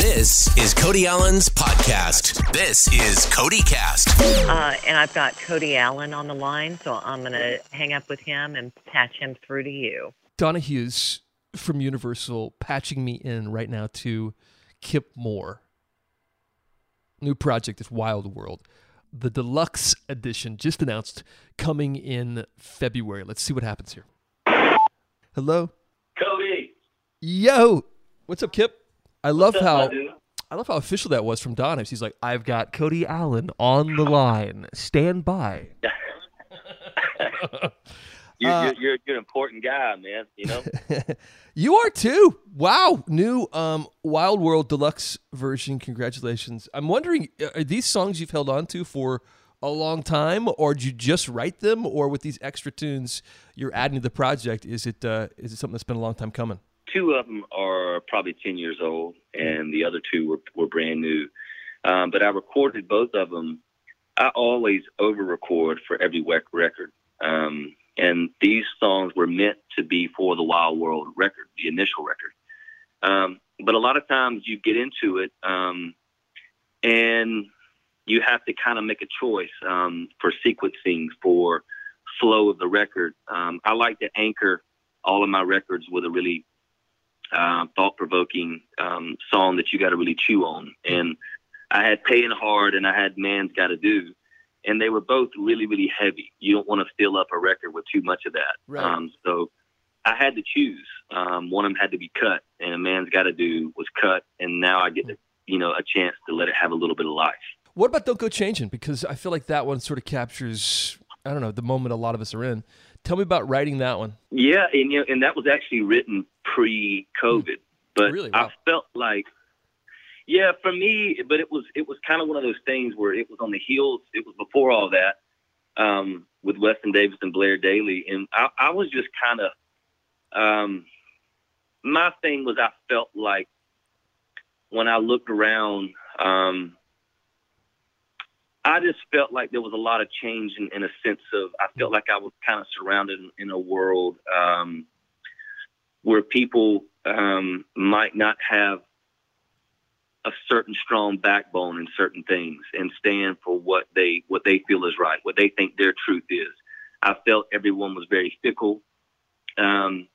This is Cody Allen's podcast. This is Cody Cast. Uh, and I've got Cody Allen on the line, so I'm going to hang up with him and patch him through to you. Donna Hughes from Universal patching me in right now to Kip Moore. New project is Wild World. The deluxe edition just announced coming in February. Let's see what happens here. Hello? Cody. Yo! What's up, Kip? I love how? I love how official that was from Donna. He's like, I've got Cody Allen on the line. Stand by. You're, Uh, you're, you're, you're an important guy, man. You know, You are too. Wow. New um, Wild World Deluxe version. Congratulations. I'm wondering, uh, are these songs you've held on to for a long time, or did you just write them, or with these extra tunes you're adding to the project, is it uh, is it something that's been a long time coming? Two of them are probably 10 years old, and the other two were, were brand new. Um, but I recorded both of them. I always over record for every record. Um, and these songs were meant to be for the Wild World record, the initial record. Um, but a lot of times you get into it um, and you have to kind of make a choice um, for sequencing, for flow of the record. Um, I like to anchor all of my records with a really uh, thought-provoking um, song that you got to really chew on. And I had "Paying Hard" and I had "Man's Got to Do," and they were both really, really heavy. You don't want to fill up a record with too much of that. Right. Um, so I had to choose. Um, one of them had to be cut, and "A Man's Got to Do" was cut, and now I get to, you know, a chance to let it have a little bit of life. What about Don't Go Changing? Because I feel like that one sort of captures, I don't know, the moment a lot of us are in. Tell me about writing that one. Yeah, and you know, and that was actually written pre-COVID, but Really? Wow. I felt like, yeah, for me, but it was it was kind of one of those things where it was on the heels. It was before all that um, with Westin Davis and Blair Daly, and I, I was just kind of, um, my thing was I felt like when I looked around. Um, I just felt like there was a lot of change in, in a sense of I felt like I was kind of surrounded in, in a world um, where people um, might not have a certain strong backbone in certain things and stand for what they what they feel is right, what they think their truth is. I felt everyone was very fickle, um,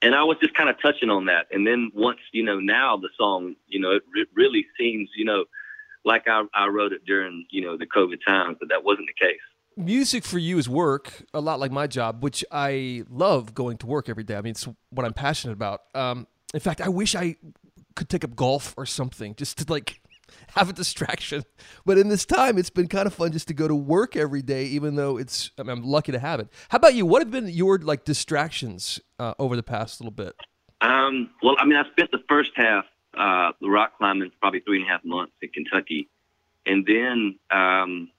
and I was just kind of touching on that. And then once you know now the song, you know, it re- really seems you know like I, I wrote it during you know the COVID times, but that wasn't the case. Music for you is work, a lot like my job, which I love going to work every day. I mean, it's what I'm passionate about. Um, in fact, I wish I could take up golf or something just to like have a distraction. But in this time, it's been kind of fun just to go to work every day, even though it's I mean, I'm lucky to have it. How about you? What have been your like distractions uh, over the past little bit? Um, well, I mean, I spent the first half uh, rock climbing probably three and a half months in Kentucky, and then um,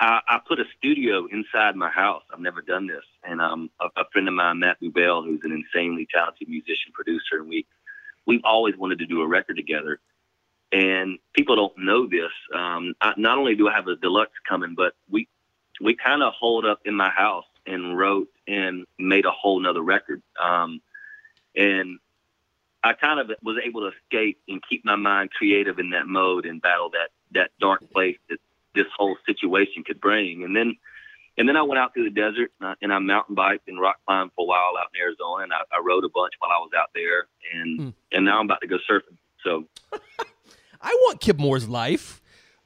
I, I put a studio inside my house. I've never done this, and um, a, a friend of mine, Matt Bell, who's an insanely talented musician producer, and we we've always wanted to do a record together. And people don't know this. Um, I, not only do I have a deluxe coming, but we we kind of holed up in my house and wrote and made a whole nother record. Um, and I kind of was able to escape and keep my mind creative in that mode and battle that that dark place that this whole situation could bring. And then and then I went out to the desert and I, and I mountain biked and rock climbed for a while out in Arizona, and I, I rode a bunch while I was out there, and Hmm. and now I'm about to go surfing. So I want Kip Moore's life.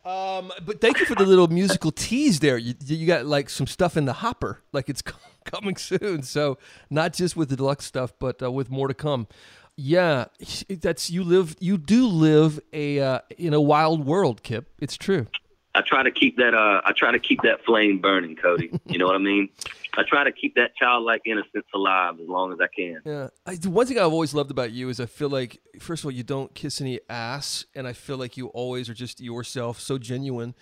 Um, but thank you for the little musical tease there. You, you got like some stuff in the hopper, like it's coming soon. So not just with the deluxe stuff, but uh, with more to come. Yeah, that's you live. You do live a uh, in a wild world, Kip. It's true. I try to keep that uh I try to keep that flame burning, Cody. You know what I mean? I try to keep that childlike innocence alive as long as I can. Yeah. I, the one thing I've always loved about you is I feel like, first of all, you don't kiss any ass, and I feel like you always are just yourself, so genuine.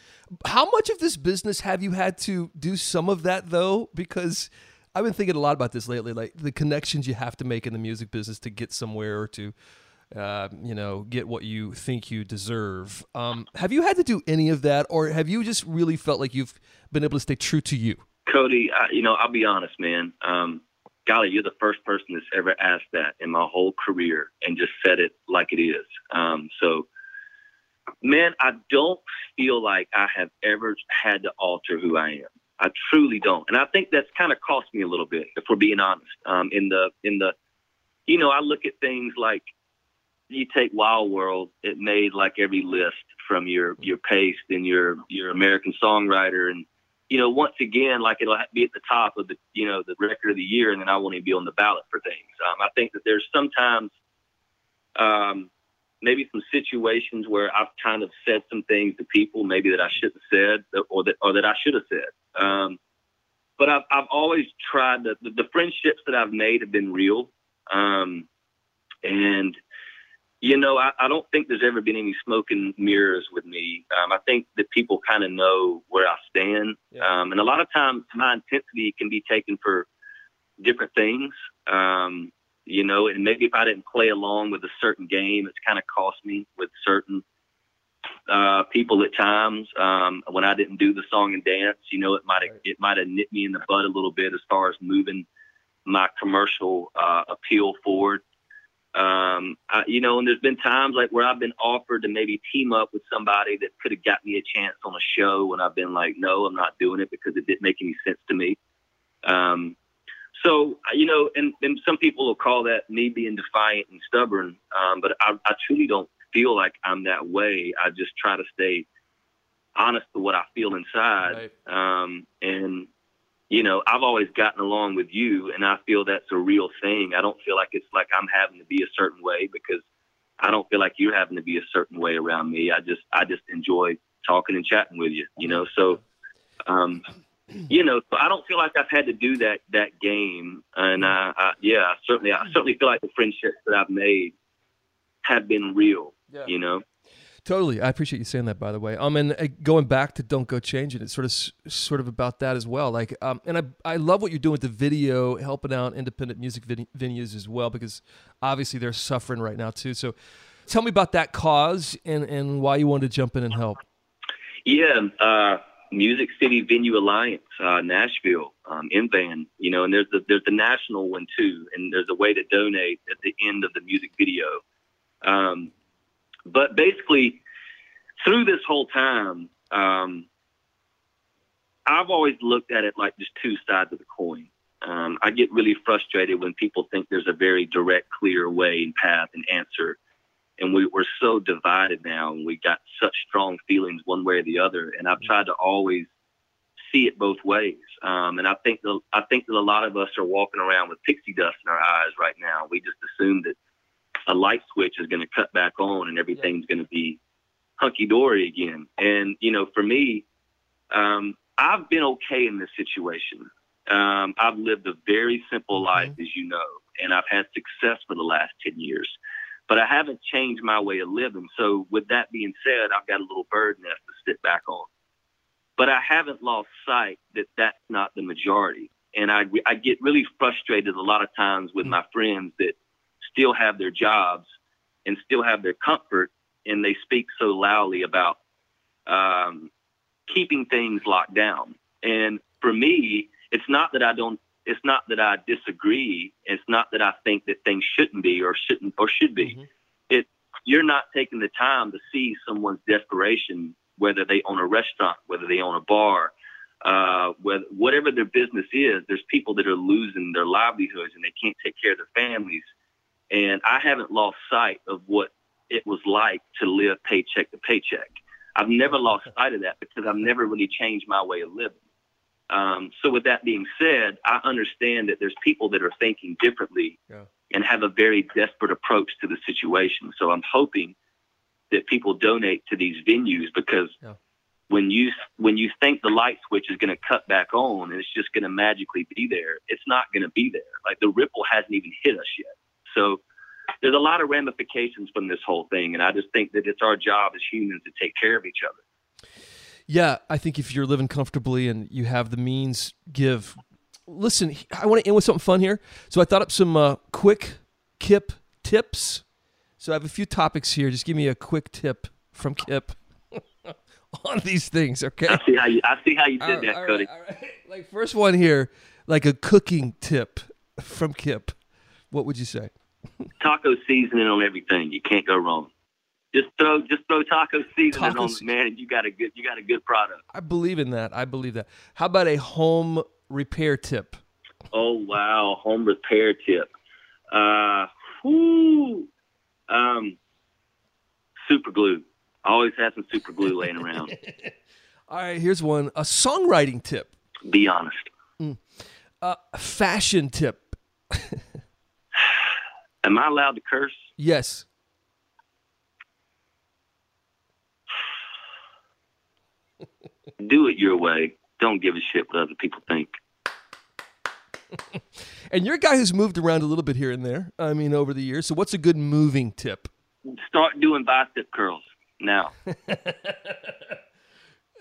How much of this business have you had to do some of that, though? Because I've been thinking a lot about this lately, like the connections you have to make in the music business to get somewhere or to. Uh, you know, get what you think you deserve. Um, have you had to do any of that, or have you just really felt like you've been able to stay true to you? Cody, I, you know, I'll be honest, man. Um, golly, you're the first person that's ever asked that in my whole career and just said it like it is. Um, so Man, I don't feel like I have ever had to alter who I am. I truly don't, and I think that's kind of cost me a little bit, if we're being honest. Um, in the in the, you know, I look at things like you take Wild World, it made like every list from your your Paste and your your American Songwriter, and you know, once again, like it'll be at the top of the you know the record of the year, and then I won't even be on the ballot for things. Um, I think that there's sometimes. Um, maybe some situations where I've kind of said some things to people maybe that I shouldn't have said or that or that I should have said. Um, but I've I've always tried to the, the friendships that I've made have been real. Um, and you know, I, I don't think there's ever been any smoke and mirrors with me. Um, I think that people kind of know where I stand. Yeah. Um, and a lot of times my intensity can be taken for different things. Um, you know, and maybe if I didn't play along with a certain game, it's kind of cost me with certain uh, people at times. Um, when I didn't do the song and dance, you know, it might have it might have nipped me in the butt a little bit as far as moving my commercial uh, appeal forward. Um, I, you know, and there's been times like where I've been offered to maybe team up with somebody that could have got me a chance on a show, and I've been like, no, I'm not doing it because it didn't make any sense to me. Um, so, you know, and, and some people will call that me being defiant and stubborn. Um, but I, I truly don't feel like I'm that way. I just try to stay honest to what I feel inside. Right. Um, and, you know, I've always gotten along with you and I feel that's a real thing. I don't feel like it's like I'm having to be a certain way because I don't feel like you're having to be a certain way around me. I just, I just enjoy talking and chatting with you, you know? So, um, you know, so I don't feel like I've had to do that that game, and I, I yeah, certainly, I certainly feel like the friendships that I've made have been real. Yeah. You know. Totally, I appreciate you saying that. By the way, um, and uh, going back to "Don't Go Changing," it's sort of sort of about that as well. Like, um, and I I love what you're doing with the video, helping out independent music venues as well, because obviously they're suffering right now too. So, tell me about that cause and and why you wanted to jump in and help. Yeah, uh, Music City Venue Alliance, uh, Nashville, um, MVAN, you know, and there's the there's the national one too, and there's a way to donate at the end of the music video. Um, but basically, through this whole time, um, I've always looked at it like just two sides of the coin. Um, I get really frustrated when people think there's a very direct, clear way and path and answer. And we, we're so divided now and we got such strong feelings one way or the other. And i've tried to always see it both ways. Um, and i think the, i think that a lot of us are walking around with pixie dust in our eyes right now. We just assume that a light switch is going to cut back on and everything's going to be hunky-dory again and you know for me um, i've been okay in this situation um, i've lived a very simple mm-hmm. life as you know and i've had success for the last 10 years but I haven't changed my way of living. So with that being said, I've got a little bird nest to sit back on. But I haven't lost sight that that's not the majority. And I, I get really frustrated a lot of times with my friends that still have their jobs and still have their comfort, and they speak so loudly about um, keeping things locked down. And for me, it's not that I don't it's not that I disagree. It's not that I think that things shouldn't be or shouldn't or should be. Mm-hmm. It you're not taking the time to see someone's desperation, whether they own a restaurant, whether they own a bar, uh, whether, whatever their business is. There's people that are losing their livelihoods and they can't take care of their families. And I haven't lost sight of what it was like to live paycheck to paycheck. I've never lost sight of that because I've never really changed my way of living. Um, so, with that being said, I understand that there's people that are thinking differently yeah. and have a very desperate approach to the situation. So, I'm hoping that people donate to these venues because yeah. when you when you think the light switch is going to cut back on and it's just going to magically be there, it's not going to be there. Like the ripple hasn't even hit us yet. So, there's a lot of ramifications from this whole thing, and I just think that it's our job as humans to take care of each other. Yeah, I think if you're living comfortably and you have the means, give. Listen, I want to end with something fun here. So I thought up some uh, quick Kip tips. So I have a few topics here. Just give me a quick tip from Kip on these things, okay? I see how you, I see how you did that, Cody. All right. Like first one here, like a cooking tip from Kip. What would you say? Taco seasoning on everything. You can't go wrong. Just throw just throw taco seasoning Taco on it, man, and you got a good you got a good product. I believe in that. I believe that. How about a home repair tip? Oh wow, home repair tip. Uh, whoo, um, super glue. Always have some super glue laying around. All right, here's one. A songwriting tip. Be honest. A fashion tip. Am I allowed to curse? Yes. Do it your way. Don't give a shit what other people think. And you're a guy who's moved around a little bit here and there. I mean, over the years. So, what's a good moving tip? Start doing bicep curls now.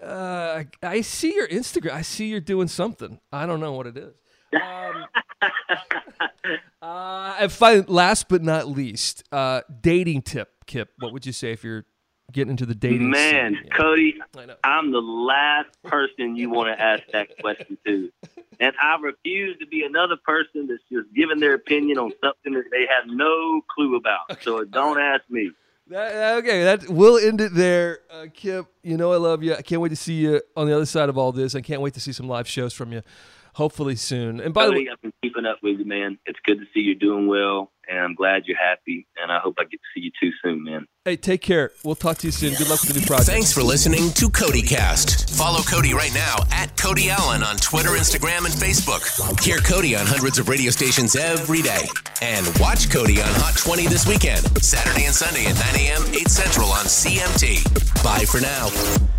Uh, I see your Instagram. I see you're doing something. I don't know what it is. Um, uh, and finally, last but not least, uh, dating tip, Kip. What would you say if you're getting into the dating? Man, scene? Cody, I know. I'm the last person you want to ask that question to. And I refuse to be another person that's just giving their opinion on something that they have no clue about. So don't ask me. That, okay, that we'll end it there, uh, Kip. You know I love you. I can't wait to see you on the other side of all this. I can't wait to see some live shows from you, hopefully soon. And by the way, I've been keeping up with you, man. It's good to see you doing well, and I'm glad you're happy. And I hope I get to see you too soon, man. hey, take care. We'll talk to you soon. Good luck with the new project. Thanks for listening to Cody Cast. Follow Cody right now at Cody Allen on Twitter, Instagram, and Facebook. Hear Cody on hundreds of radio stations every day. And watch Cody on Hot 20 this weekend, Saturday and Sunday at 9 a.m., 8 Central on CMT. Bye for now.